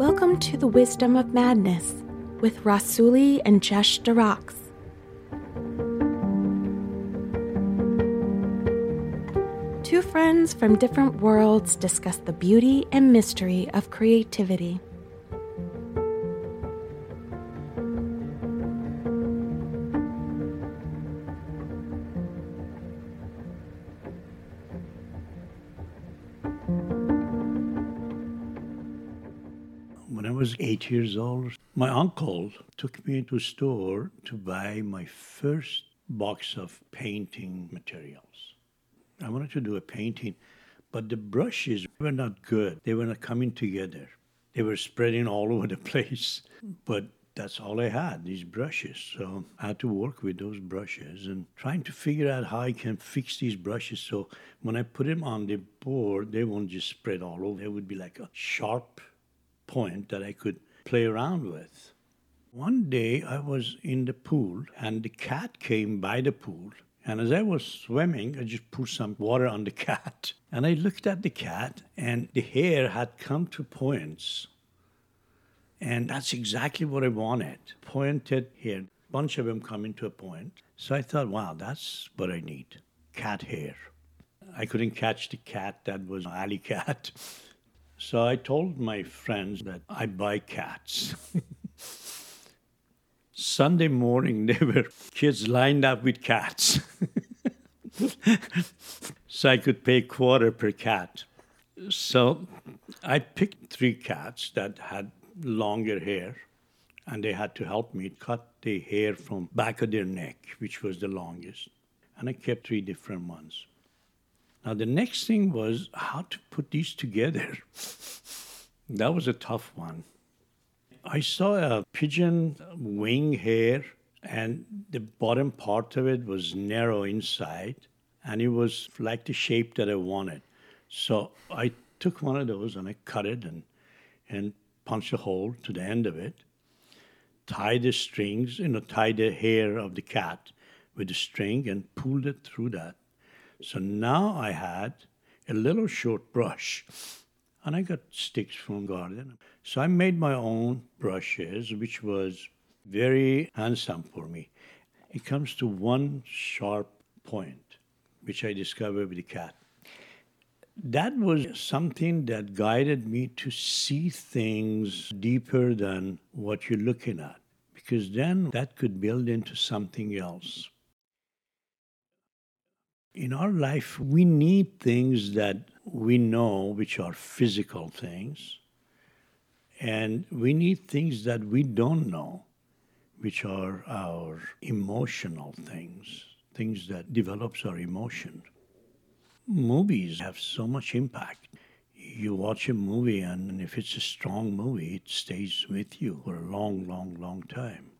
Welcome to the Wisdom of Madness with Rassouli and Jesh Darax. Two friends from different worlds discuss the beauty and mystery of creativity. Eight years old, my uncle took me to a store to buy my first box of painting materials. I wanted to do a painting, but the brushes were not good. They were not coming together. They were spreading all over the place. But that's all I had, these brushes. So I had to work with those brushes and trying to figure out how I can fix these brushes so when I put them on the board, they won't just spread all over. They would be like a sharp point that I could play around with. One day I was in the pool and the cat came by the pool. And as I was swimming, I just put some water on the cat. And I looked at the cat and the hair had come to points. And that's exactly what I wanted. Pointed hair, bunch of them coming to a point. So I thought, wow, that's what I need. Cat hair. I couldn't catch the cat that was alley cat. So I told my friends that I buy cats. Sunday morning, there were kids lined up with cats. so I could pay quarter per cat. So I picked three cats that had longer hair, and they had to help me cut the hair from back of their neck, which was the longest. And I kept three different ones. Now, the next thing was how to put these together. that was a tough one. I saw a pigeon wing hair, and the bottom part of it was narrow inside, and it was like the shape that I wanted. So I took one of those and I cut it and, and punched a hole to the end of it, tied the strings, you know, tied the hair of the cat with the string and pulled it through that. So now I had a little short brush and I got sticks from garden. So I made my own brushes, which was very handsome for me. It comes to one sharp point, which I discovered with the cat. That was something that guided me to see things deeper than what you're looking at, because then that could build into something else in our life, we need things that we know, which are physical things, and we need things that we don't know, which are our emotional things, things that develops our emotion. Movies have so much impact. You watch a movie, and if it's a strong movie, it stays with you for a long, long, long time.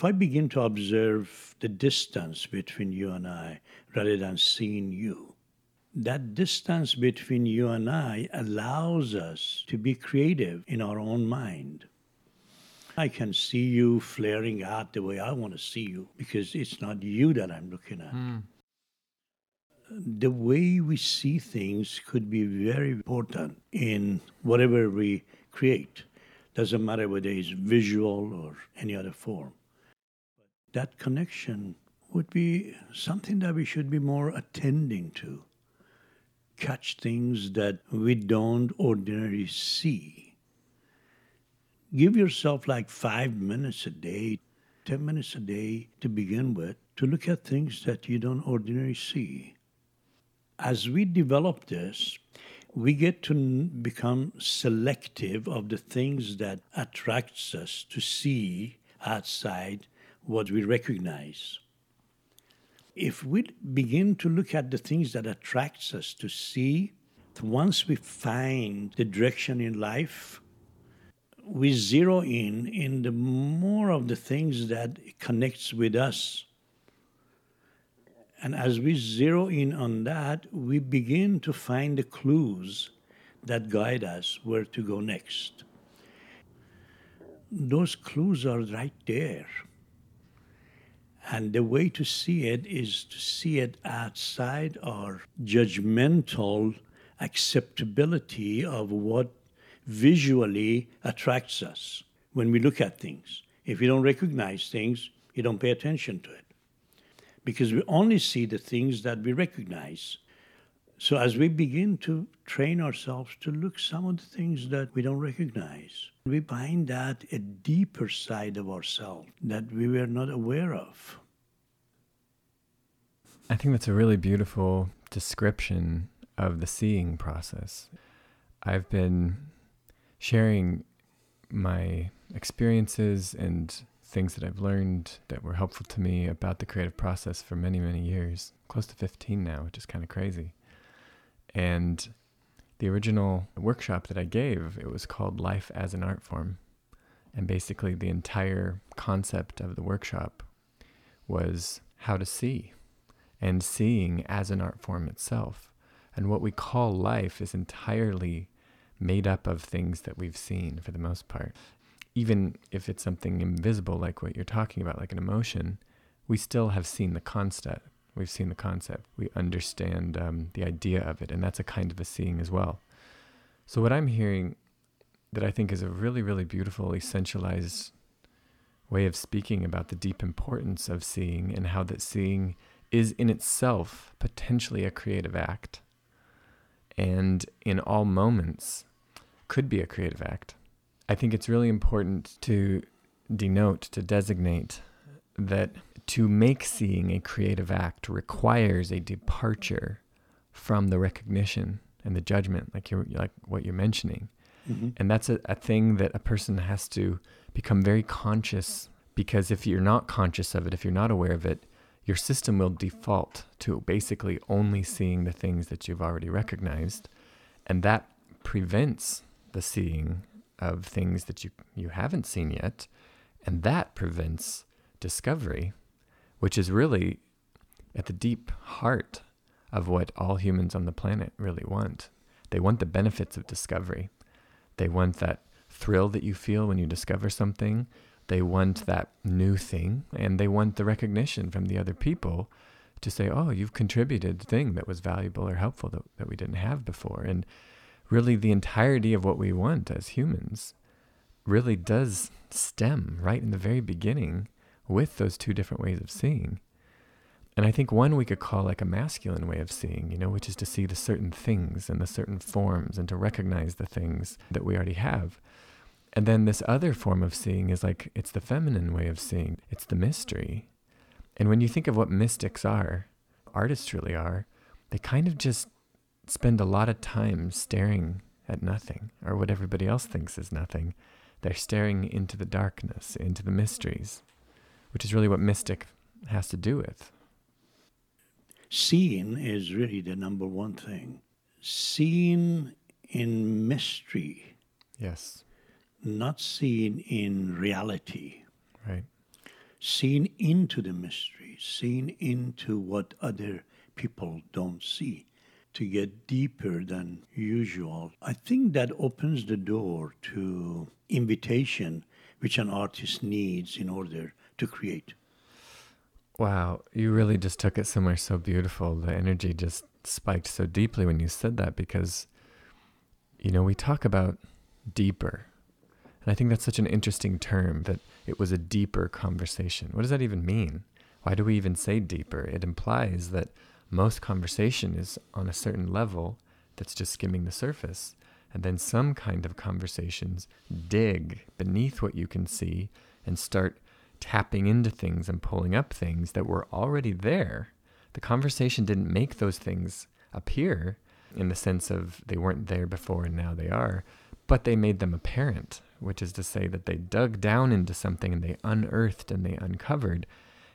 If I begin to observe the distance between you and I rather than seeing you, that distance between you and I allows us to be creative in our own mind. I can see you flaring out the way I want to see you because it's not you that I'm looking at. Mm. The way we see things could be very important in whatever we create. Doesn't matter whether it's visual or any other form that connection would be something that we should be more attending to. Catch things that we don't ordinarily see. Give yourself like five minutes a day, 10 minutes a day to begin with, to look at things that you don't ordinarily see. As we develop this, we get to become selective of the things that attracts us to see outside what we recognize. If we begin to look at the things that attracts us to see, once we find the direction in life, we zero in in the more of the things that connects with us. And as we zero in on that, we begin to find the clues that guide us where to go next. Those clues are right there. And the way to see it is to see it outside our judgmental acceptability of what visually attracts us when we look at things. If you don't recognize things, you don't pay attention to it. Because we only see the things that we recognize. So as we begin to train ourselves to look some of the things that we don't recognize, we find that a deeper side of ourselves that we were not aware of. I think that's a really beautiful description of the seeing process. I've been sharing my experiences and things that I've learned that were helpful to me about the creative process for many, many years, close to 15 now, which is kind of crazy. And the original workshop that I gave, it was called Life as an Art Form. And basically, the entire concept of the workshop was how to see and seeing as an art form itself. And what we call life is entirely made up of things that we've seen for the most part. Even if it's something invisible, like what you're talking about, like an emotion, we still have seen the concept. We've seen the concept. We understand um, the idea of it, and that's a kind of a seeing as well. So, what I'm hearing that I think is a really, really beautiful, essentialized way of speaking about the deep importance of seeing and how that seeing is in itself potentially a creative act and in all moments could be a creative act. I think it's really important to denote, to designate that to make seeing a creative act requires a departure from the recognition and the judgment, like you're like what you're mentioning. Mm-hmm. And that's a, a thing that a person has to become very conscious because if you're not conscious of it, if you're not aware of it, your system will default to basically only seeing the things that you've already recognized. And that prevents the seeing of things that you, you haven't seen yet. And that prevents discovery, which is really at the deep heart of what all humans on the planet really want. They want the benefits of discovery. They want that thrill that you feel when you discover something. They want that new thing and they want the recognition from the other people to say, oh, you've contributed a thing that was valuable or helpful that, that we didn't have before. And really, the entirety of what we want as humans really does stem right in the very beginning with those two different ways of seeing. And I think one we could call like a masculine way of seeing, you know, which is to see the certain things and the certain forms and to recognize the things that we already have. And then this other form of seeing is like it's the feminine way of seeing, it's the mystery. And when you think of what mystics are, artists really are, they kind of just spend a lot of time staring at nothing or what everybody else thinks is nothing. They're staring into the darkness, into the mysteries, which is really what mystic has to do with. Seeing is really the number one thing. Seeing in mystery. Yes not seen in reality. Right. Seen into the mystery, seen into what other people don't see to get deeper than usual. I think that opens the door to invitation which an artist needs in order to create. Wow, you really just took it somewhere so beautiful. The energy just spiked so deeply when you said that because you know, we talk about deeper and I think that's such an interesting term that it was a deeper conversation. What does that even mean? Why do we even say deeper? It implies that most conversation is on a certain level that's just skimming the surface. And then some kind of conversations dig beneath what you can see and start tapping into things and pulling up things that were already there. The conversation didn't make those things appear in the sense of they weren't there before and now they are, but they made them apparent which is to say that they dug down into something and they unearthed and they uncovered.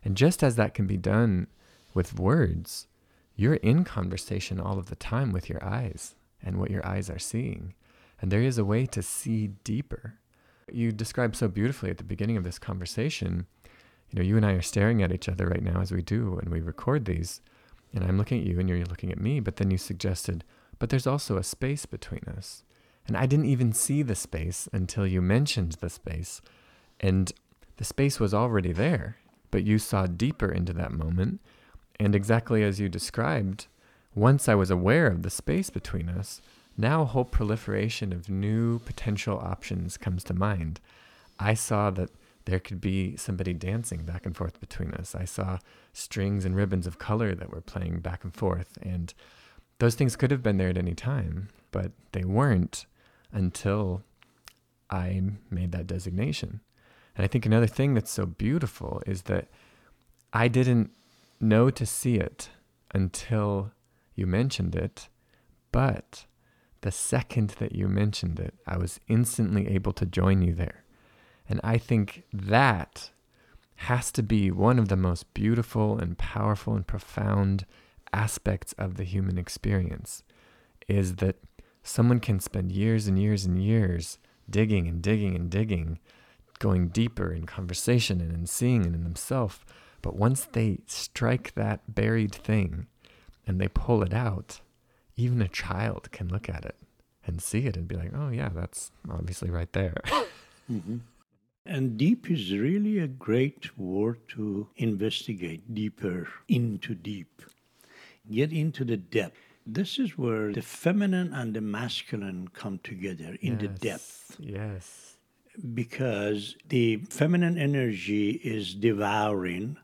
And just as that can be done with words, you're in conversation all of the time with your eyes and what your eyes are seeing. And there is a way to see deeper. You described so beautifully at the beginning of this conversation. You know, you and I are staring at each other right now as we do when we record these. And I'm looking at you and you're looking at me. But then you suggested, but there's also a space between us. And I didn't even see the space until you mentioned the space. And the space was already there, but you saw deeper into that moment. And exactly as you described, once I was aware of the space between us, now a whole proliferation of new potential options comes to mind. I saw that there could be somebody dancing back and forth between us. I saw strings and ribbons of color that were playing back and forth. And those things could have been there at any time, but they weren't until I made that designation. And I think another thing that's so beautiful is that I didn't know to see it until you mentioned it, but the second that you mentioned it, I was instantly able to join you there. And I think that has to be one of the most beautiful and powerful and profound aspects of the human experience is that someone can spend years and years and years digging and digging and digging, going deeper in conversation and in seeing and in themselves. But once they strike that buried thing and they pull it out, even a child can look at it and see it and be like, oh, yeah, that's obviously right there. mm-hmm. And deep is really a great word to investigate deeper into deep. Get into the depth. This is where the feminine and the masculine come together in yes. the depth. Yes. Because the feminine energy is devouring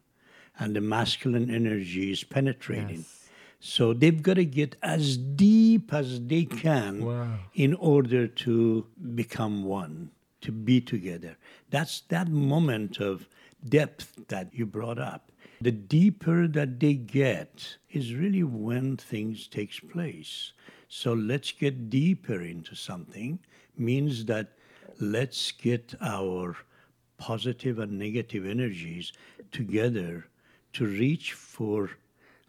and the masculine energy is penetrating. Yes. So they've got to get as deep as they can wow. in order to become one to be together. That's that moment of depth that you brought up. The deeper that they get is really when things takes place. So let's get deeper into something means that let's get our positive and negative energies together to reach for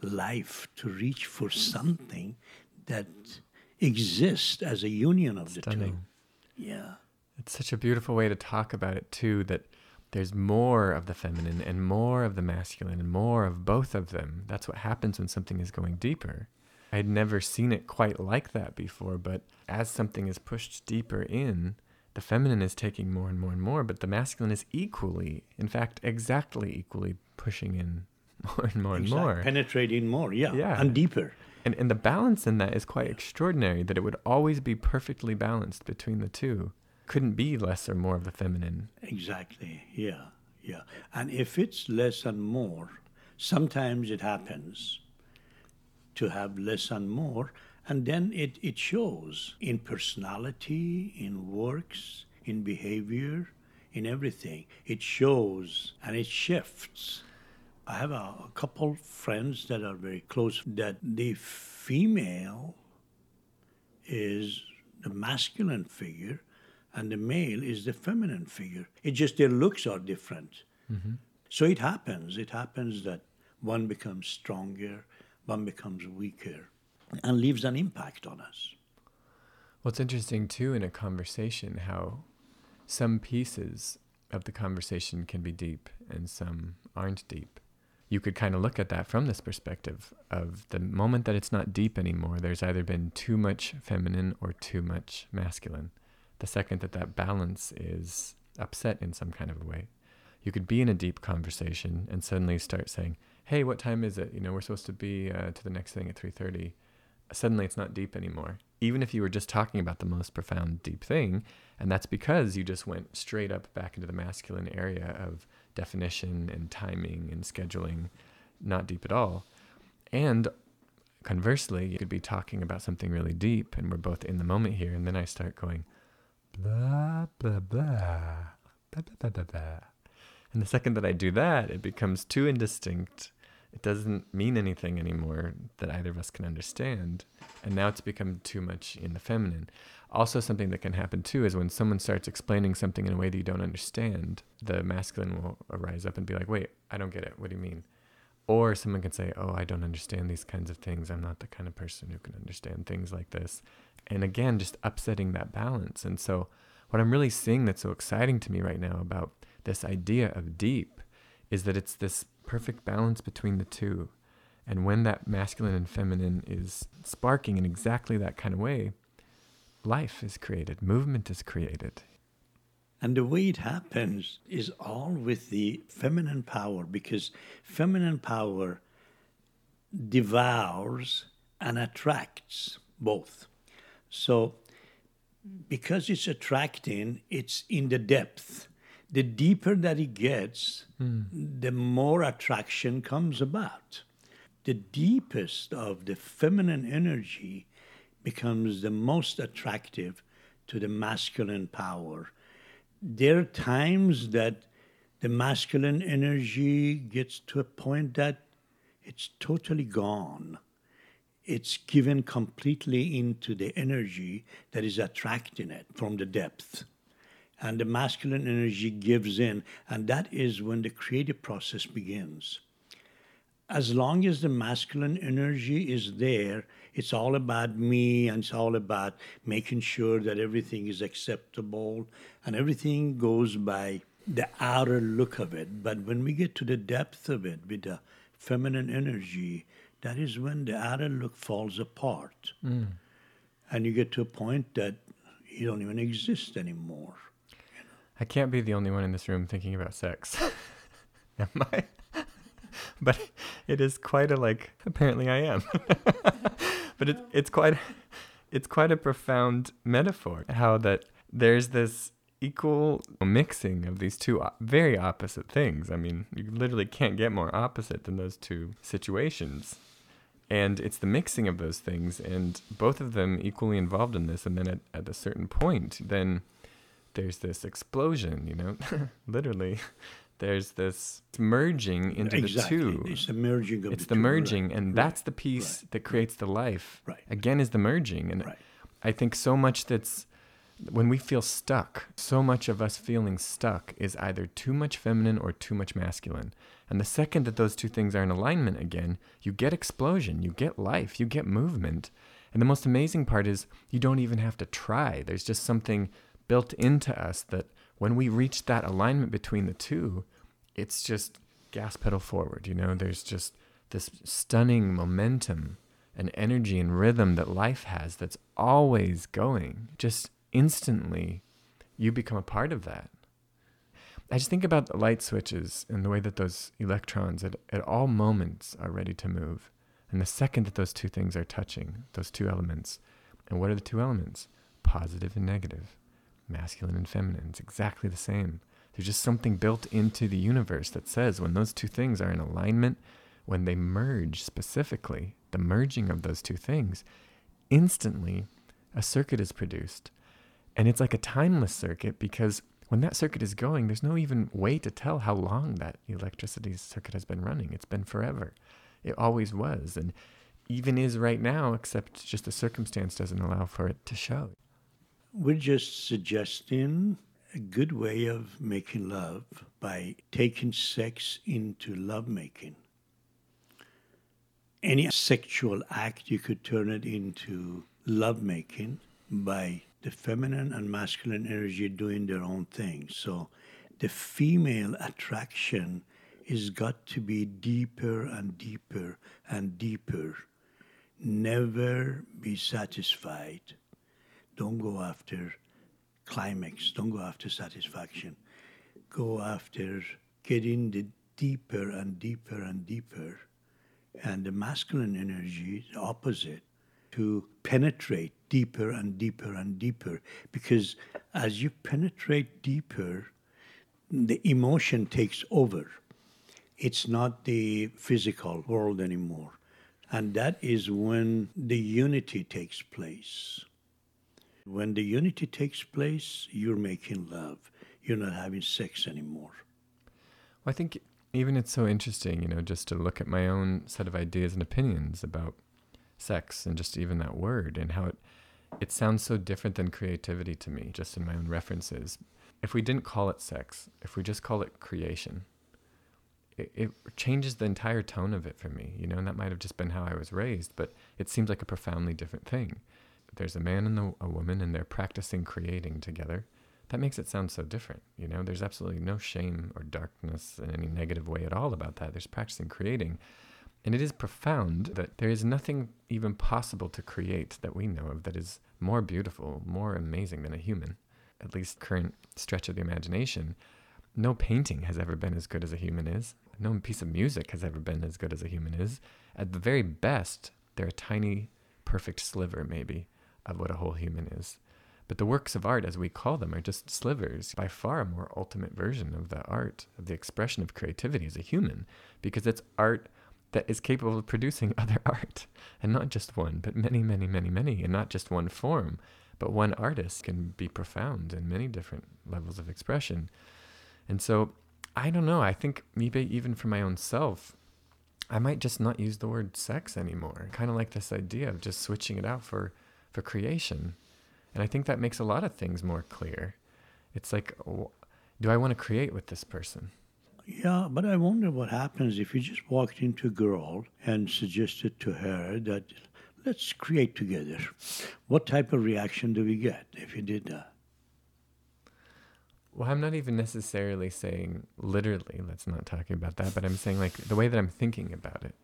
life, to reach for something that exists as a union of Stunning. the two. Yeah. It's such a beautiful way to talk about it too that there's more of the feminine and more of the masculine and more of both of them. That's what happens when something is going deeper. I had never seen it quite like that before, but as something is pushed deeper in, the feminine is taking more and more and more, but the masculine is equally, in fact, exactly equally pushing in more and more exactly. and more. Penetrating more, yeah, yeah. and deeper. And, and the balance in that is quite extraordinary that it would always be perfectly balanced between the two couldn't be less or more of the feminine. Exactly. Yeah. Yeah. And if it's less and more, sometimes it happens to have less and more, and then it, it shows in personality, in works, in behavior, in everything. It shows and it shifts. I have a, a couple friends that are very close that the female is the masculine figure and the male is the feminine figure. It just their looks are different. Mm-hmm. So it happens. It happens that one becomes stronger, one becomes weaker, and leaves an impact on us. What's interesting too in a conversation how some pieces of the conversation can be deep and some aren't deep. You could kind of look at that from this perspective of the moment that it's not deep anymore, there's either been too much feminine or too much masculine the second that that balance is upset in some kind of a way. You could be in a deep conversation and suddenly start saying, "Hey, what time is it? You know, we're supposed to be uh, to the next thing at 3:30." Suddenly, it's not deep anymore. Even if you were just talking about the most profound, deep thing, and that's because you just went straight up back into the masculine area of definition and timing and scheduling, not deep at all. And conversely, you could be talking about something really deep, and we're both in the moment here, and then I start going, blah, blah, blah, blah, blah, blah, blah. And the second that I do that, it becomes too indistinct. It doesn't mean anything anymore that either of us can understand. And now it's become too much in the feminine. Also, something that can happen too is when someone starts explaining something in a way that you don't understand, the masculine will arise up and be like, wait, I don't get it. What do you mean? Or someone can say, oh, I don't understand these kinds of things. I'm not the kind of person who can understand things like this. And again just upsetting that balance. And so what i'm really seeing that's so exciting to me right now about this idea of deep is that it's this perfect balance between the two. And when that masculine and feminine is sparking in exactly that kind of way life is created movement is created and the way it happens is all with the feminine power because feminine power devours and attracts both So, because it's attracting, it's in the depth. The deeper that it gets, hmm. the more attraction comes about. The deepest of the feminine energy becomes the most attractive to the masculine power. There are times that the masculine energy gets to a point that it's totally gone. It's given completely into the energy that is attracting it from the depth. And the masculine energy gives in, and that is when the creative process begins. As long as the masculine energy is there, it's all about me and it's all about making sure that everything is acceptable and everything goes by the outer look of it. But when we get to the depth of it with the feminine energy, that is when the outer look falls apart. Mm. And you get to a point that you don't even exist anymore. I can't be the only one in this room thinking about sex. am I? but it is quite a like apparently I am. but it, it's quite it's quite a profound metaphor how that there's this equal mixing of these two very opposite things. I mean, you literally can't get more opposite than those two situations. And it's the mixing of those things, and both of them equally involved in this. And then at, at a certain point, then there's this explosion, you know, literally. There's this merging into exactly. the two. It's the merging of It's the the two, right, merging, and right, that's the piece right, that creates the life. Right. Again, is the merging, and. I think so much that's when we feel stuck. So much of us feeling stuck is either too much feminine or too much masculine. And the second that those two things are in alignment again, you get explosion, you get life, you get movement. And the most amazing part is you don't even have to try. There's just something built into us that when we reach that alignment between the two, it's just gas pedal forward. You know, there's just this stunning momentum and energy and rhythm that life has that's always going. Just instantly, you become a part of that. I just think about the light switches and the way that those electrons at, at all moments are ready to move. And the second that those two things are touching, those two elements, and what are the two elements? Positive and negative, masculine and feminine. It's exactly the same. There's just something built into the universe that says when those two things are in alignment, when they merge specifically, the merging of those two things, instantly a circuit is produced. And it's like a timeless circuit because when that circuit is going, there's no even way to tell how long that electricity circuit has been running. It's been forever. It always was. And even is right now, except just the circumstance doesn't allow for it to show. We're just suggesting a good way of making love by taking sex into lovemaking. Any sexual act, you could turn it into lovemaking by the feminine and masculine energy doing their own thing. So the female attraction is got to be deeper and deeper and deeper. Never be satisfied. Don't go after climax. Don't go after satisfaction. Go after getting the deeper and deeper and deeper. And the masculine energy, the opposite, to penetrate deeper and deeper and deeper. Because as you penetrate deeper, the emotion takes over. It's not the physical world anymore. And that is when the unity takes place. When the unity takes place, you're making love. You're not having sex anymore. Well, I think even it's so interesting, you know, just to look at my own set of ideas and opinions about sex and just even that word and how it it sounds so different than creativity to me, just in my own references. If we didn't call it sex, if we just call it creation, it, it changes the entire tone of it for me, you know, and that might have just been how I was raised, but it seems like a profoundly different thing. There's a man and a, a woman, and they're practicing creating together. That makes it sound so different, you know. There's absolutely no shame or darkness in any negative way at all about that. There's practicing creating, and it is profound that there is nothing even possible to create that we know of that is more beautiful, more amazing than a human. At least current stretch of the imagination. No painting has ever been as good as a human is. No piece of music has ever been as good as a human is. At the very best, they're a tiny, perfect sliver, maybe, of what a whole human is. But the works of art, as we call them, are just slivers, by far a more ultimate version of the art, of the expression of creativity as a human, because it's art that is capable of producing other art, and not just one, but many, many, many, many, and not just one form, but one artist can be profound in many different levels of expression. And so, I don't know, I think maybe even for my own self, I might just not use the word sex anymore. Kind of like this idea of just switching it out for, for creation. And I think that makes a lot of things more clear. It's like, do I want to create with this person? Yeah, but I wonder what happens if you just walked into a girl and suggested to her that let's create together. What type of reaction do we get if you did that? Well, I'm not even necessarily saying literally, let's not talk about that, but I'm saying like the way that I'm thinking about it.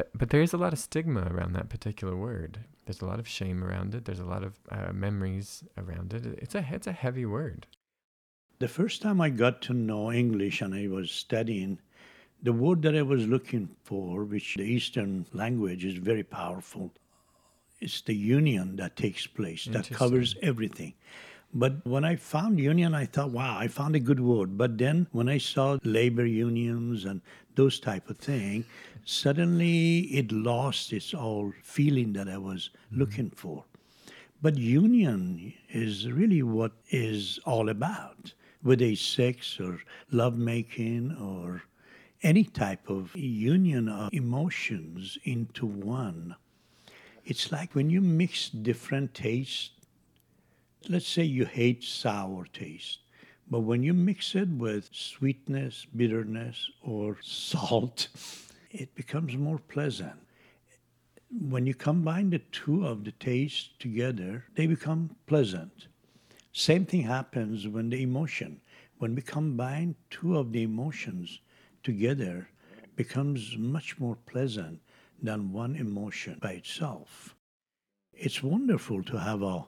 But but there is a lot of stigma around that particular word. There's a lot of shame around it. There's a lot of uh, memories around it. It's a it's a heavy word. The first time I got to know English and I was studying, the word that I was looking for, which the Eastern language is very powerful, it's the union that takes place that covers everything. But when I found union, I thought, wow, I found a good word. But then when I saw labor unions and those type of thing, suddenly it lost its old feeling that I was mm-hmm. looking for. But union is really what is all about, whether it's sex or lovemaking or any type of union of emotions into one. It's like when you mix different tastes let's say you hate sour taste, but when you mix it with sweetness, bitterness, or salt, it becomes more pleasant. When you combine the two of the tastes together, they become pleasant. Same thing happens when the emotion, when we combine two of the emotions together, becomes much more pleasant than one emotion by itself. It's wonderful to have a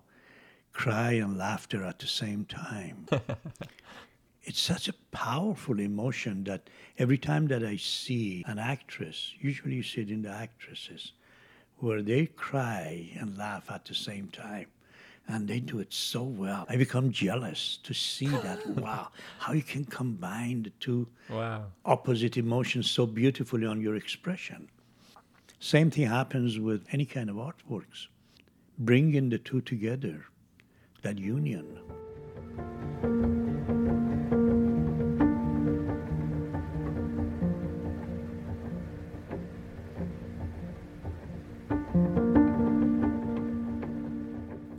cry and laughter at the same time. it's such a powerful emotion that every time that I see an actress, usually you see it in the actresses, where they cry and laugh at the same time. And they do it so well. I become jealous to see that. wow, how you can combine the two wow. opposite emotions so beautifully on your expression. Same thing happens with any kind of artworks. Bringing the two together that union.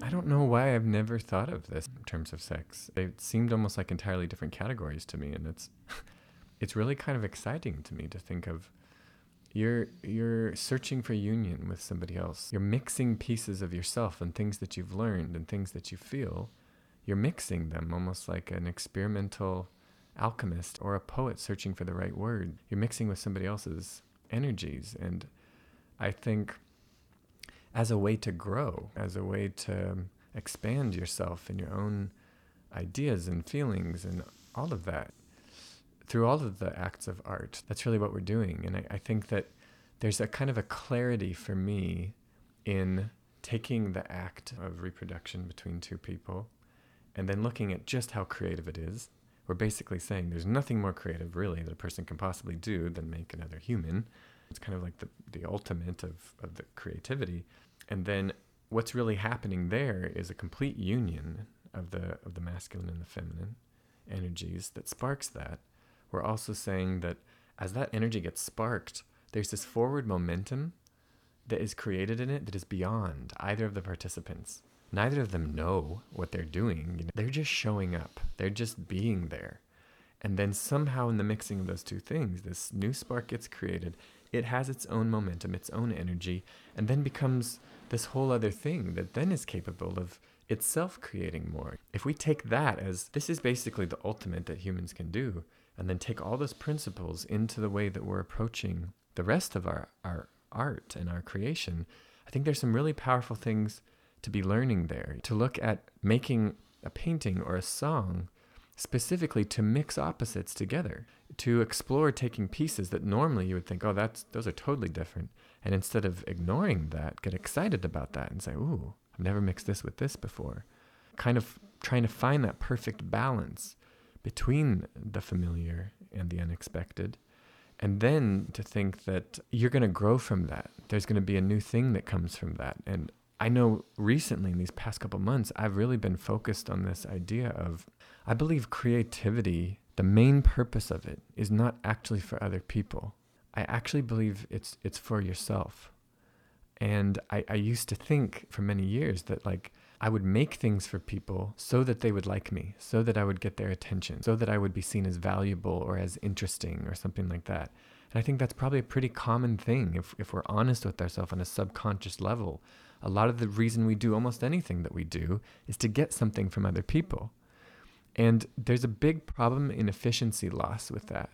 I don't know why I've never thought of this in terms of sex. It seemed almost like entirely different categories to me, and it's it's really kind of exciting to me to think of you're you're searching for union with somebody else. You're mixing pieces of yourself and things that you've learned and things that you feel. You're mixing them almost like an experimental alchemist or a poet searching for the right word. You're mixing with somebody else's energies and I think as a way to grow, as a way to expand yourself and your own ideas and feelings and all of that through all of the acts of art. That's really what we're doing. And I, I think that there's a kind of a clarity for me in taking the act of reproduction between two people and then looking at just how creative it is. We're basically saying there's nothing more creative, really, that a person can possibly do than make another human. It's kind of like the, the ultimate of, of the creativity. And then what's really happening there is a complete union of the of the masculine and the feminine energies that sparks that we're also saying that as that energy gets sparked, there's this forward momentum that is created in it that is beyond either of the participants. Neither of them know what they're doing. They're just showing up. They're just being there. And then somehow in the mixing of those two things, this new spark gets created. It has its own momentum, its own energy, and then becomes this whole other thing that then is capable of itself creating more. If we take that as this is basically the ultimate that humans can do, and then take all those principles into the way that we're approaching the rest of our, our art and our creation, I think there's some really powerful things to be learning there. To look at making a painting or a song specifically to mix opposites together, to explore taking pieces that normally you would think, oh, that's those are totally different. And instead of ignoring that, get excited about that and say, ooh, I've never mixed this with this before. Kind of trying to find that perfect balance between the familiar and the unexpected. And then to think that you're going to grow from that. There's going to be a new thing that comes from that. And I know recently in these past couple months, I've really been focused on this idea of I believe creativity, the main purpose of it is not actually for other people. I actually believe it's it's for yourself. And I, I used to think for many years that like I would make things for people so that they would like me, so that I would get their attention, so that I would be seen as valuable or as interesting or something like that. And I think that's probably a pretty common thing if, if we're honest with ourselves on a subconscious level. A lot of the reason we do almost anything that we do is to get something from other people. And there's a big problem in efficiency loss with that.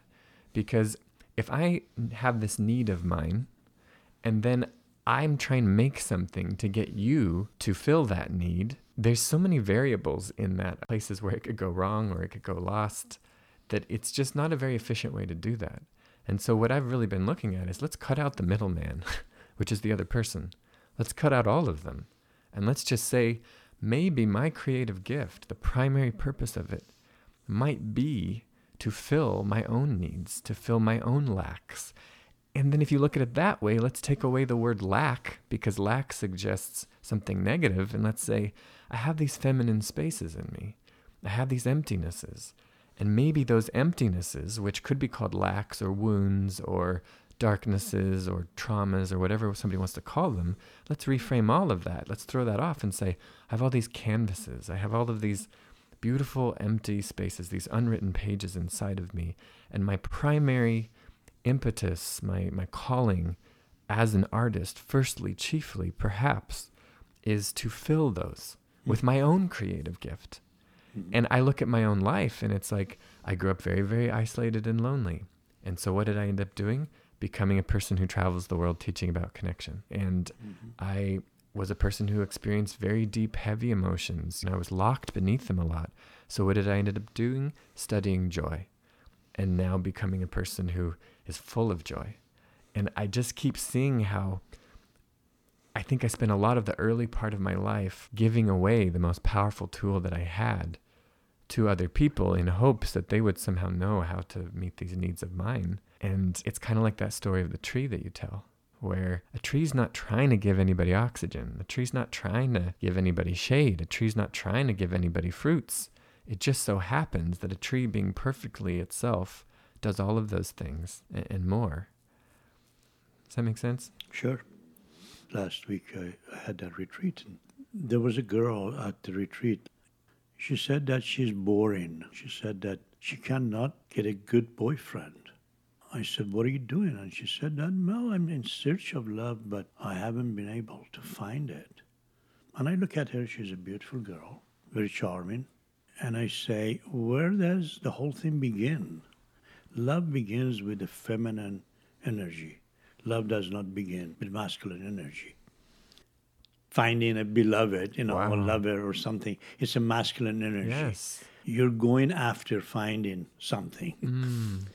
Because if I have this need of mine, and then I'm trying to make something to get you to fill that need, there's so many variables in that, places where it could go wrong or it could go lost, that it's just not a very efficient way to do that. And so, what I've really been looking at is let's cut out the middleman, which is the other person. Let's cut out all of them. And let's just say, maybe my creative gift, the primary purpose of it, might be to fill my own needs, to fill my own lacks. And then if you look at it that way, let's take away the word lack because lack suggests something negative. And let's say, I have these feminine spaces in me, I have these emptinesses. And maybe those emptinesses, which could be called lacks or wounds or darknesses or traumas or whatever somebody wants to call them, let's reframe all of that. Let's throw that off and say, I have all these canvases, I have all of these beautiful empty spaces, these unwritten pages inside of me. And my primary impetus, my, my calling as an artist, firstly, chiefly, perhaps, is to fill those mm-hmm. with my own creative gift. Mm-hmm. And I look at my own life and it's like I grew up very, very isolated and lonely. And so what did I end up doing? Becoming a person who travels the world teaching about connection. And mm-hmm. I was a person who experienced very deep, heavy emotions, and I was locked beneath them a lot. So, what did I end up doing? Studying joy, and now becoming a person who is full of joy. And I just keep seeing how I think I spent a lot of the early part of my life giving away the most powerful tool that I had to other people in hopes that they would somehow know how to meet these needs of mine. And it's kind of like that story of the tree that you tell where a tree's not trying to give anybody oxygen. A tree's not trying to give anybody shade. A tree's not trying to give anybody fruits. It just so happens that a tree being perfectly itself does all of those things and, and more. Does that make sense? Sure. Last week I, I had that retreat and there was a girl at the retreat. She said that she's boring. She said that she cannot get a good boyfriend. I said, What are you doing? And she said, that, Well, I'm in search of love, but I haven't been able to find it. And I look at her, she's a beautiful girl, very charming. And I say, Where does the whole thing begin? Love begins with the feminine energy. Love does not begin with masculine energy. Finding a beloved, you know, wow. a lover or something, it's a masculine energy. Yes. You're going after finding something. Mm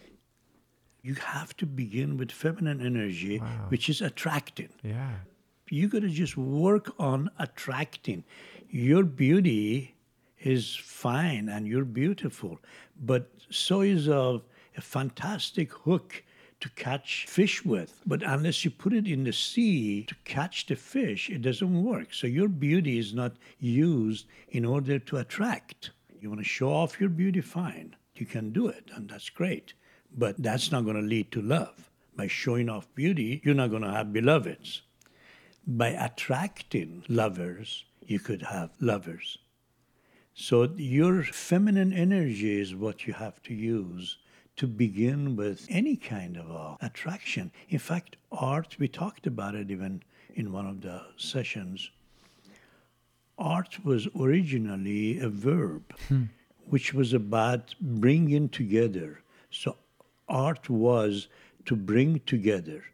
you have to begin with feminine energy, wow. which is attracting. Yeah. You got to just work on attracting. Your beauty is fine and you're beautiful, but so is a, a fantastic hook to catch fish with. But unless you put it in the sea to catch the fish, it doesn't work. So your beauty is not used in order to attract. You want to show off your beauty, fine. You can do it, and that's great. But that's not going to lead to love. By showing off beauty, you're not going to have beloveds. By attracting lovers, you could have lovers. So your feminine energy is what you have to use to begin with any kind of uh, attraction. In fact, art, we talked about it even in one of the sessions. Art was originally a verb, hmm. which was about bringing together. So art was to bring together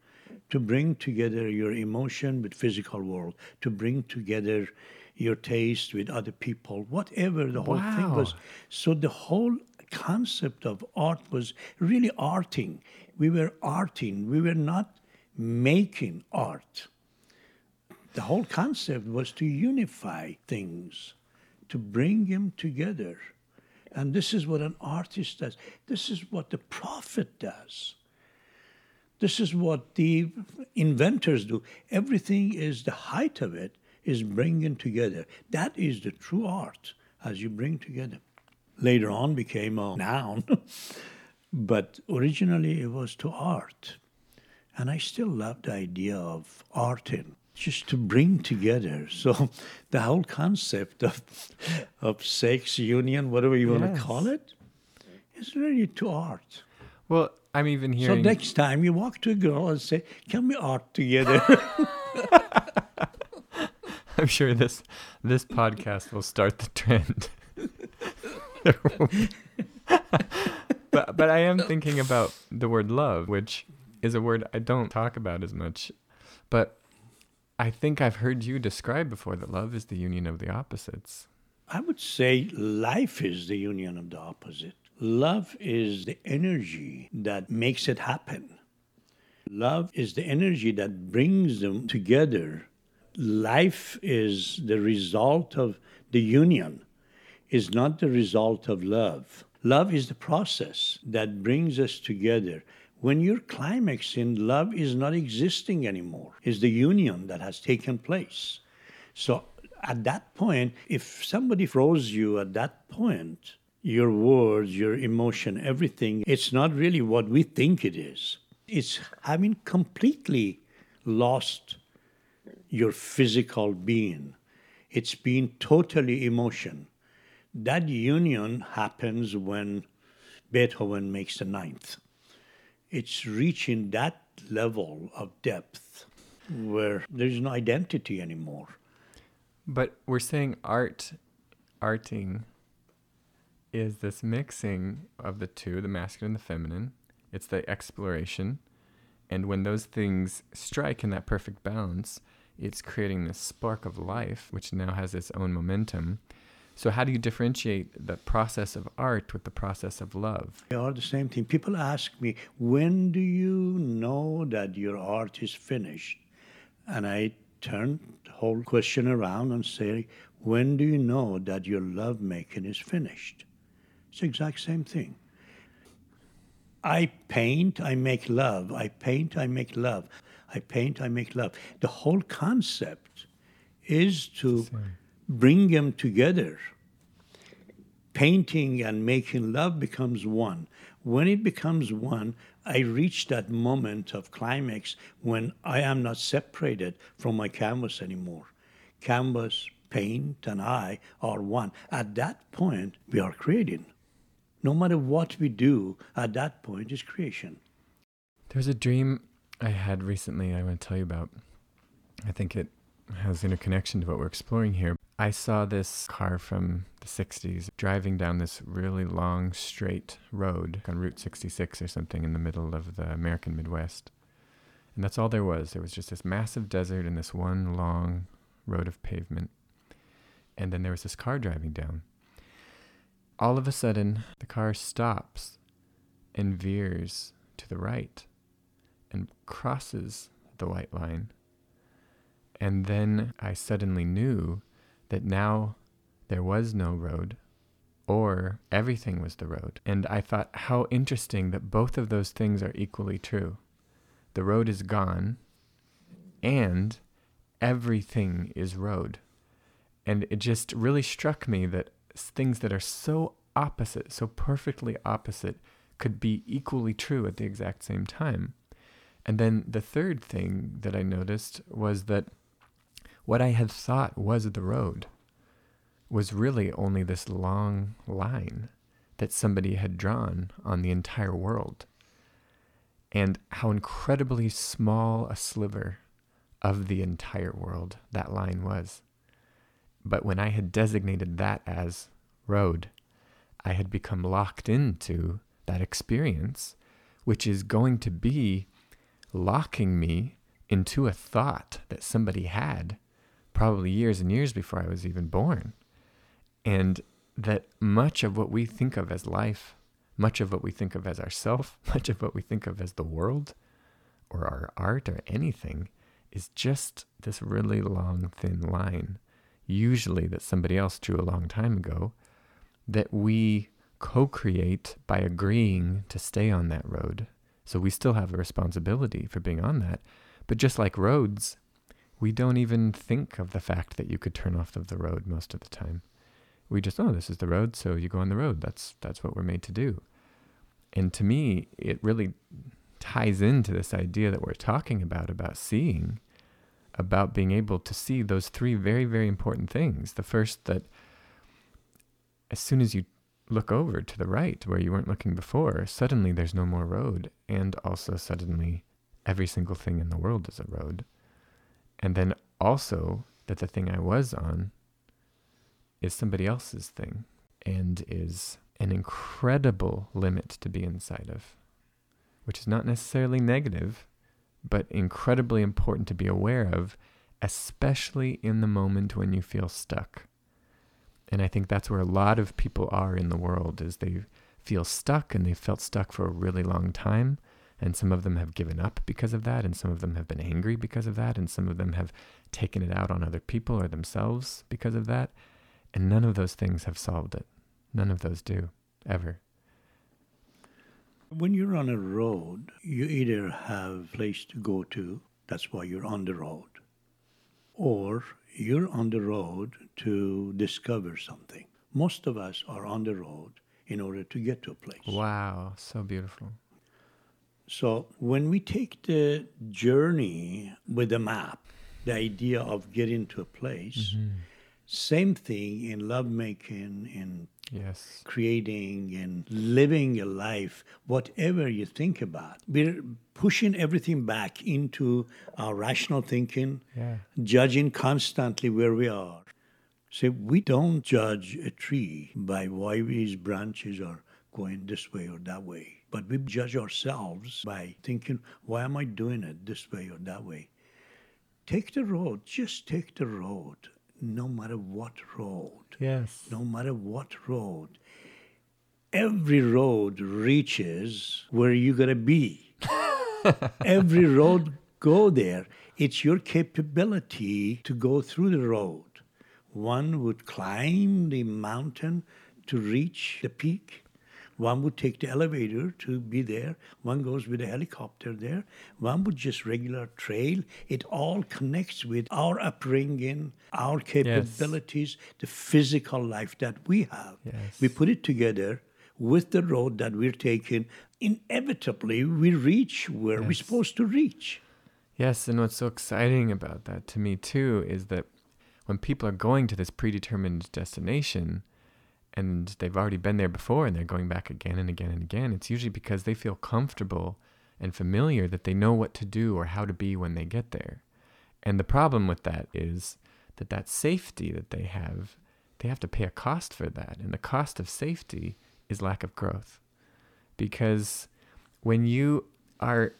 to bring together your emotion with physical world to bring together your taste with other people whatever the whole wow. thing was so the whole concept of art was really arting we were arting we were not making art The whole concept was to unify things, to bring them together. And this is what an artist does. This is what the prophet does. This is what the inventors do. Everything is the height of it is bringing together. That is the true art as you bring together. Later on became a noun, but originally it was to art. And I still love the idea of art in just to bring together. So the whole concept of of sex union, whatever you yes. want to call it, is really to art. Well, I'm even hearing. So next time you walk to a girl and say, "Can we art together?" I'm sure this this podcast will start the trend. but but I am thinking about the word love, which is a word I don't talk about as much. But I think I've heard you describe before that love is the union of the opposites. I would say life is the union of the opposite. Love is the energy that makes it happen. Love is the energy that brings them together. Life is the result of the union, is not the result of love. Love is the process that brings us together. When you're climaxing, love is not existing anymore. It's the union that has taken place. So at that point, if somebody froze you at that point, your words, your emotion, everything, it's not really what we think it is. It's having completely lost your physical being. It's being totally emotion. That union happens when Beethoven makes the ninth. It's reaching that level of depth where there's no identity anymore. But we're saying art, arting is this mixing of the two, the masculine and the feminine. It's the exploration. And when those things strike in that perfect balance, it's creating this spark of life, which now has its own momentum. So, how do you differentiate the process of art with the process of love? They are the same thing. People ask me, when do you know that your art is finished? And I turn the whole question around and say, when do you know that your love making is finished? It's the exact same thing. I paint, I make love. I paint, I make love. I paint, I make love. The whole concept is to bring them together. Painting and making love becomes one. When it becomes one, I reach that moment of climax when I am not separated from my canvas anymore. Canvas, paint, and I are one. At that point, we are creating no matter what we do at that point is creation. There's a dream I had recently I want to tell you about. I think it has interconnection to what we're exploring here. I saw this car from the 60s driving down this really long straight road on Route 66 or something in the middle of the American Midwest. And that's all there was. There was just this massive desert and this one long road of pavement. And then there was this car driving down all of a sudden, the car stops and veers to the right and crosses the white line. And then I suddenly knew that now there was no road or everything was the road. And I thought, how interesting that both of those things are equally true. The road is gone and everything is road. And it just really struck me that things that are so opposite, so perfectly opposite, could be equally true at the exact same time. And then the third thing that I noticed was that what I had thought was the road was really only this long line that somebody had drawn on the entire world. And how incredibly small a sliver of the entire world that line was. But when I had designated that as road, I had become locked into that experience, which is going to be locking me into a thought that somebody had probably years and years before I was even born. And that much of what we think of as life, much of what we think of as ourself, much of what we think of as the world or our art or anything is just this really long, thin line, usually that somebody else drew a long time ago, that we co create by agreeing to stay on that road. So we still have a responsibility for being on that. But just like roads, we don't even think of the fact that you could turn off of the road most of the time. We just, oh, this is the road, so you go on the road. That's that's what we're made to do. And to me, it really ties into this idea that we're talking about about seeing, about being able to see those three very, very important things. The first that as soon as you look over to the right where you weren't looking before, suddenly there's no more road. And also, suddenly, every single thing in the world is a road. And then also, that the thing I was on is somebody else's thing and is an incredible limit to be inside of, which is not necessarily negative, but incredibly important to be aware of, especially in the moment when you feel stuck. And I think that's where a lot of people are in the world is they feel stuck and they've felt stuck for a really long time. And some of them have given up because of that, and some of them have been angry because of that, and some of them have taken it out on other people or themselves because of that. And none of those things have solved it. None of those do, ever. When you're on a road, you either have a place to go to, that's why you're on the road, or you're on the road to discover something. Most of us are on the road in order to get to a place. Wow, so beautiful. So when we take the journey with a map, the idea of getting to a place, Mm-hmm. same thing in lovemaking, in Yes. creating and living a life, whatever you think about. We're pushing everything back into our rational thinking, Yeah. judging constantly where we are. So we don't judge a tree by why its branches are going this way or that way. But we judge ourselves by thinking, why am I doing it this way or that way? Take the road, just take the road, no matter what road Yes. no matter what road, every road reaches where you gotta be. every road go there. It's your capability to go through the road. One would climb the mountain to reach the peak. One would take the elevator to be there. One goes with a helicopter there. One would just regular trail. It all connects with our upbringing, our capabilities, the physical life that we have. Yes. We put it together with the road that we're taking. Inevitably, we reach where we're supposed to reach. Yes, and what's so exciting about that to me too is that when people are going to this predetermined destination and they've already been there before and they're going back again and again and again, it's usually because they feel comfortable and familiar that they know what to do or how to be when they get there. And the problem with that is that that safety that they have, they have to pay a cost for that. And the cost of safety is lack of growth. Because when you are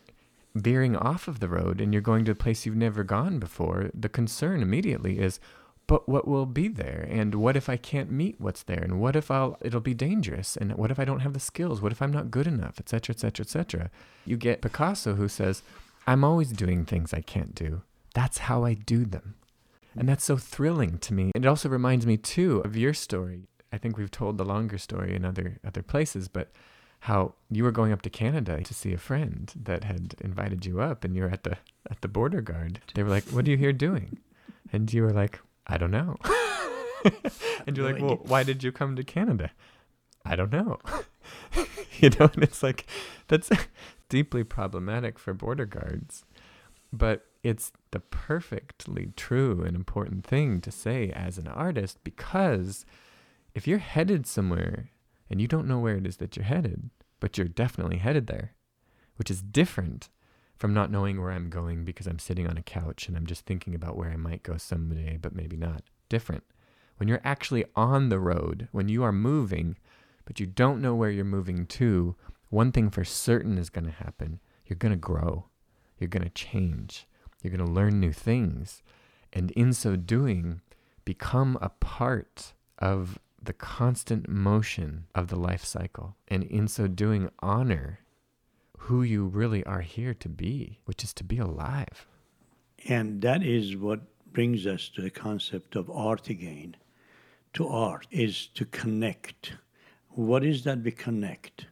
veering off of the road and you're going to a place you've never gone before, the concern immediately is, but what will be there? And what if I can't meet what's there? And what if I'll it'll be dangerous? And what if I don't have the skills? What if I'm not good enough? Et cetera, et cetera, et cetera. You get Picasso who says, I'm always doing things I can't do. That's how I do them. And that's so thrilling to me. and It also reminds me too of your story. I think we've told the longer story in other other places, but how you were going up to Canada to see a friend that had invited you up and you're at the at the border guard. They were like, "What are you here doing?" And you were like, "I don't know." and you're like, "Well, why did you come to Canada?" I don't know. you know, and it's like that's deeply problematic for border guards. But it's the perfectly true and important thing to say as an artist because if you're headed somewhere and you don't know where it is that you're headed, but you're definitely headed there, which is different from not knowing where I'm going because I'm sitting on a couch and I'm just thinking about where I might go someday, but maybe not. Different. When you're actually on the road, when you are moving, but you don't know where you're moving to, one thing for certain is going to happen. You're going to grow. You're going to change. You're going to learn new things. And in so doing, become a part of the constant motion of the life cycle. And in so doing, honor who you really are here to be, which is to be alive. And that is what brings us to the concept of art again. To art is to connect. What is that we connect?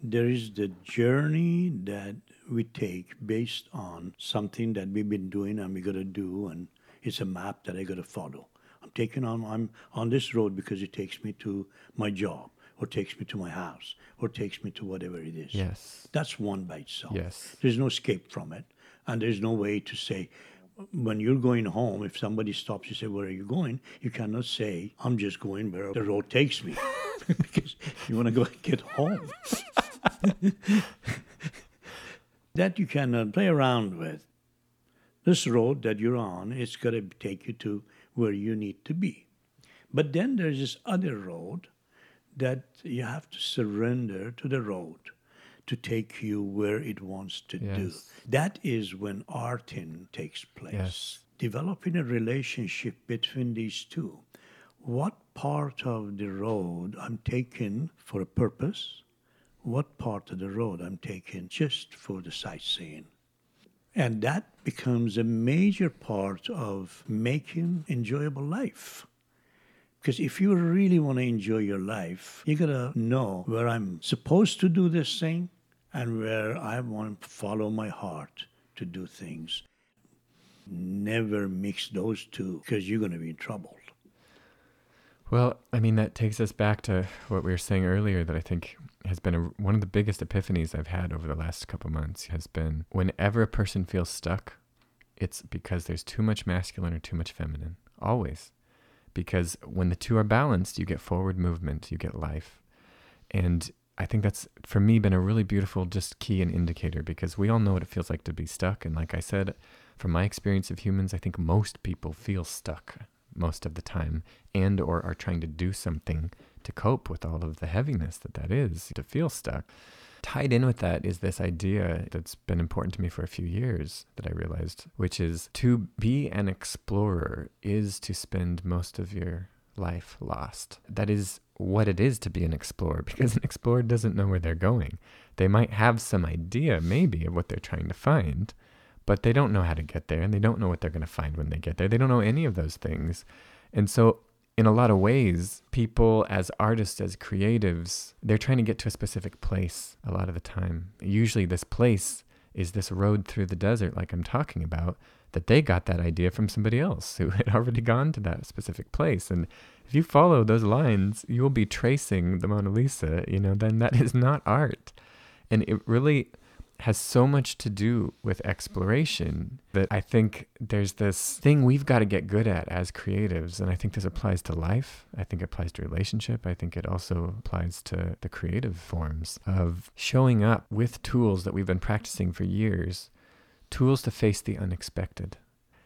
There is the journey that we take based on something that we've been doing and we got to do, and it's a map that I got to follow. I'm taking on I'm on this road because it takes me to my job, or takes me to my house, or takes me to whatever it is. Yes. That's one by itself. Yes. There's no escape from it. And there's no way to say, when you're going home, if somebody stops you, say, Where are you going? You cannot say, I'm just going where the road takes me. because you want to go get home. that you cannot play around with. This road that you're on, it's to take you to where you need to be. But then there's this other road that you have to surrender to the road to take you where it wants to do. That is when arting takes place. Yes. Developing a relationship between these two. What part of the road I'm taking for a purpose? What part of the road I'm taking just for the sightseeing? And that becomes a major part of making enjoyable life. Because if you really want to enjoy your life, you gotta know where I'm supposed to do this thing and where I want to follow my heart to do things. Never mix those two because you're gonna be in trouble. Well, I mean, that takes us back to what we were saying earlier that I think has been a, one of the biggest epiphanies I've had over the last couple months has been whenever a person feels stuck, it's because there's too much masculine or too much feminine. Always. Because when the two are balanced, you get forward movement, you get life. And I think that's, for me, been a really beautiful just key and indicator because we all know what it feels like to be stuck. And like I said, from my experience of humans, I think most people feel stuck most of the time and or are trying to do something to cope with all of the heaviness that that is to feel stuck tied in with that is this idea that's been important to me for a few years that I realized, which is to be an explorer is to spend most of your life lost. That is what it is to be an explorer because an explorer doesn't know where they're going. They might have some idea, maybe, of what they're trying to find, but they don't know how to get there and they don't know what they're going to find when they get there. They don't know any of those things. And so, in a lot of ways, people as artists, as creatives, they're trying to get to a specific place a lot of the time. Usually, this place is this road through the desert, like I'm talking about, that they got that idea from somebody else who had already gone to that specific place. And if you follow those lines, you will be tracing the Mona Lisa, you know, then that is not art. And it really has so much to do with exploration that I think there's this thing we've got to get good at as creatives. And I think this applies to life. I think it applies to relationship. I think it also applies to the creative forms of showing up with tools that we've been practicing for years, tools to face the unexpected.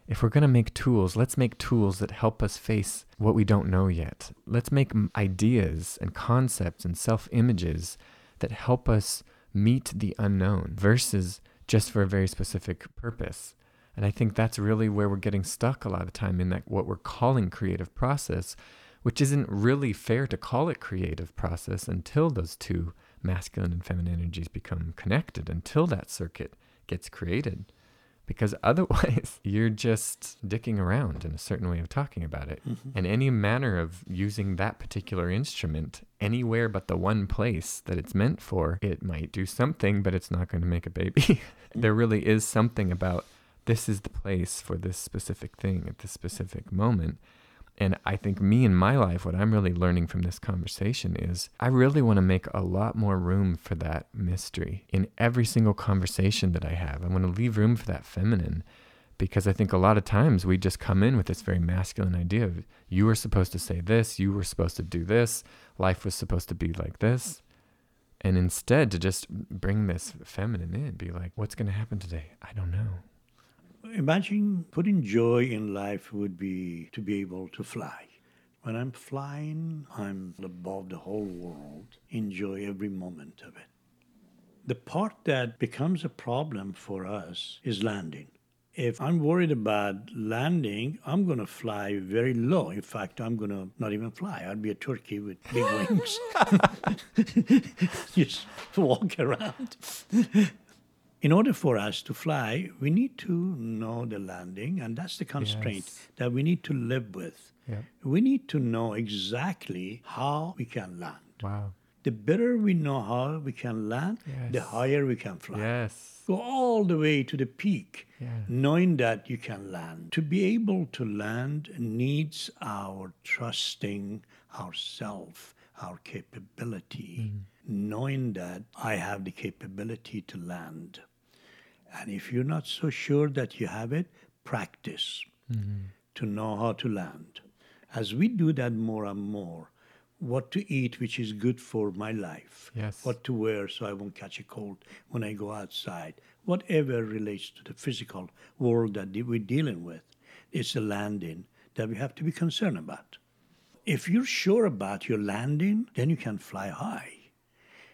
If we're going to make tools, let's make tools that help us face what we don't know yet. Let's make ideas and concepts and self images that help us meet the unknown versus just for a very specific purpose. And I think that's really where we're getting stuck a lot of time in that what we're calling creative process, which isn't really fair to call it creative process until those two masculine and feminine energies become connected, until that circuit gets created because otherwise you're just dicking around in a certain way of talking about it. Mm-hmm. And any manner of using that particular instrument anywhere but the one place that it's meant for, it might do something, but it's not going to make a baby. there really is something about this is the place for this specific thing at this specific moment. And I think me in my life, what I'm really learning from this conversation is I really want to make a lot more room for that mystery in every single conversation that I have. I want to leave room for that feminine because I think a lot of times we just come in with this very masculine idea of you were supposed to say this, you were supposed to do this, life was supposed to be like this. And instead to just bring this feminine in, be like, what's going to happen today? I don't know. Imagine putting joy in life would be to be able to fly. When I'm flying, I'm above the whole world, enjoy every moment of it. The part that becomes a problem for us is landing. If I'm worried about landing, I'm going to fly very low. In fact, I'm going to not even fly. I'd be a turkey with big wings. Just walk around. In order for us to fly, we need to know the landing, and that's the constraint Yes. that we need to live with. We need to know exactly how we can land. Wow. The better we know how we can land, the higher we can fly. Yes. Go all the way to the peak, Yeah. knowing that you can land. To be able to land needs our trusting ourselves, our capability, mm. knowing that I have the capability to land. And if you're not so sure that you have it, practice mm-hmm. to know how to land. As we do that more and more, what to eat which is good for my life, Yes. what to wear so I won't catch a cold when I go outside, whatever relates to the physical world that we're dealing with, it's the landing that we have to be concerned about. If you're sure about your landing, then you can fly high.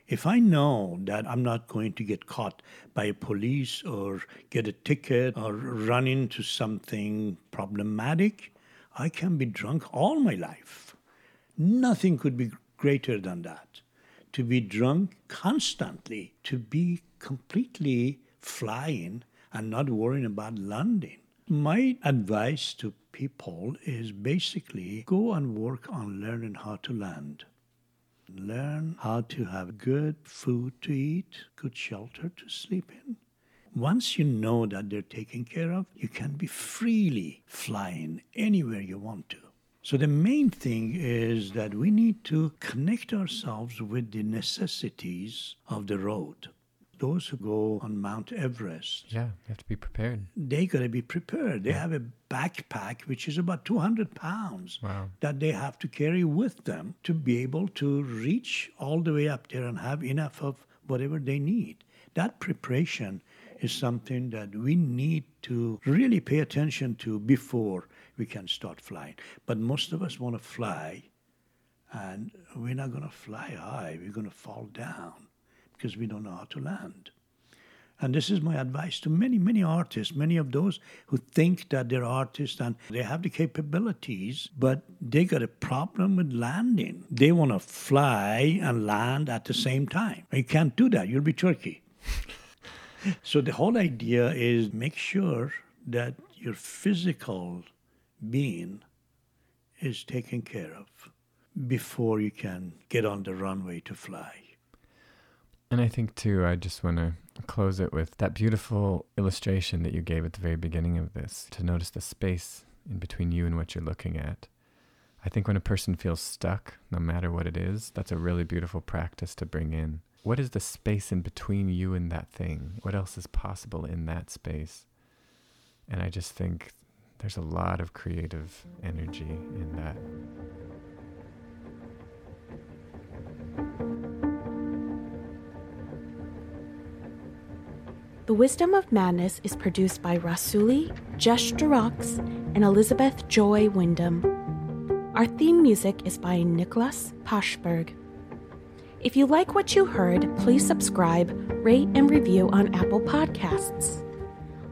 If I know that I'm not going to get caught by police or get a ticket or run into something problematic, I can be drunk all my life. Nothing could be greater than that. To be drunk constantly, to be completely flying and not worrying about landing. My advice to people is basically go and work on learning how to land. Learn how to have good food to eat, good shelter to sleep in. Once you know that they're taken care of, you can be freely flying anywhere you want to. So, the main thing is that we need to connect ourselves with the necessities of the road. Those who go on Mount Everest, Yeah. You have to be prepared. they got to be prepared. They have a backpack which is about 200 pounds Wow. that they have to carry with them to be able to reach all the way up there and have enough of whatever they need. That preparation is something that we need to really pay attention to before we can start flying. But most of us want to fly, and we're not going to fly high. We're going to fall down because we don't know how to land. And this is my advice to many, many artists, many of those who think that they're artists and they have the capabilities, but they got a problem with landing. They want to fly and land at the same time. You can't do that. You'll be turkey. so the whole idea is make sure that your physical being is taken care of before you can get on the runway to fly. And I think too, I just want to close it with that beautiful illustration that you gave at the very beginning of this to notice the space in between you and what you're looking at. I think when a person feels stuck, no matter what it is, that's a really beautiful practice to bring in. What is the space in between you and that thing? What else is possible in that space? And I just think there's a lot of creative energy in that. The Wisdom of Madness is produced by Rassouli, Jesh de Rox, and Elizabeth Joy Wyndham. Our theme music is by Nicholas Pashberg. If you like what you heard, please subscribe, rate, and review on Apple Podcasts.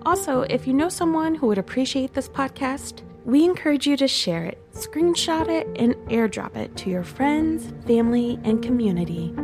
Also, if you know someone who would appreciate this podcast, we encourage you to share it, screenshot it, and airdrop it to your friends, family, and community.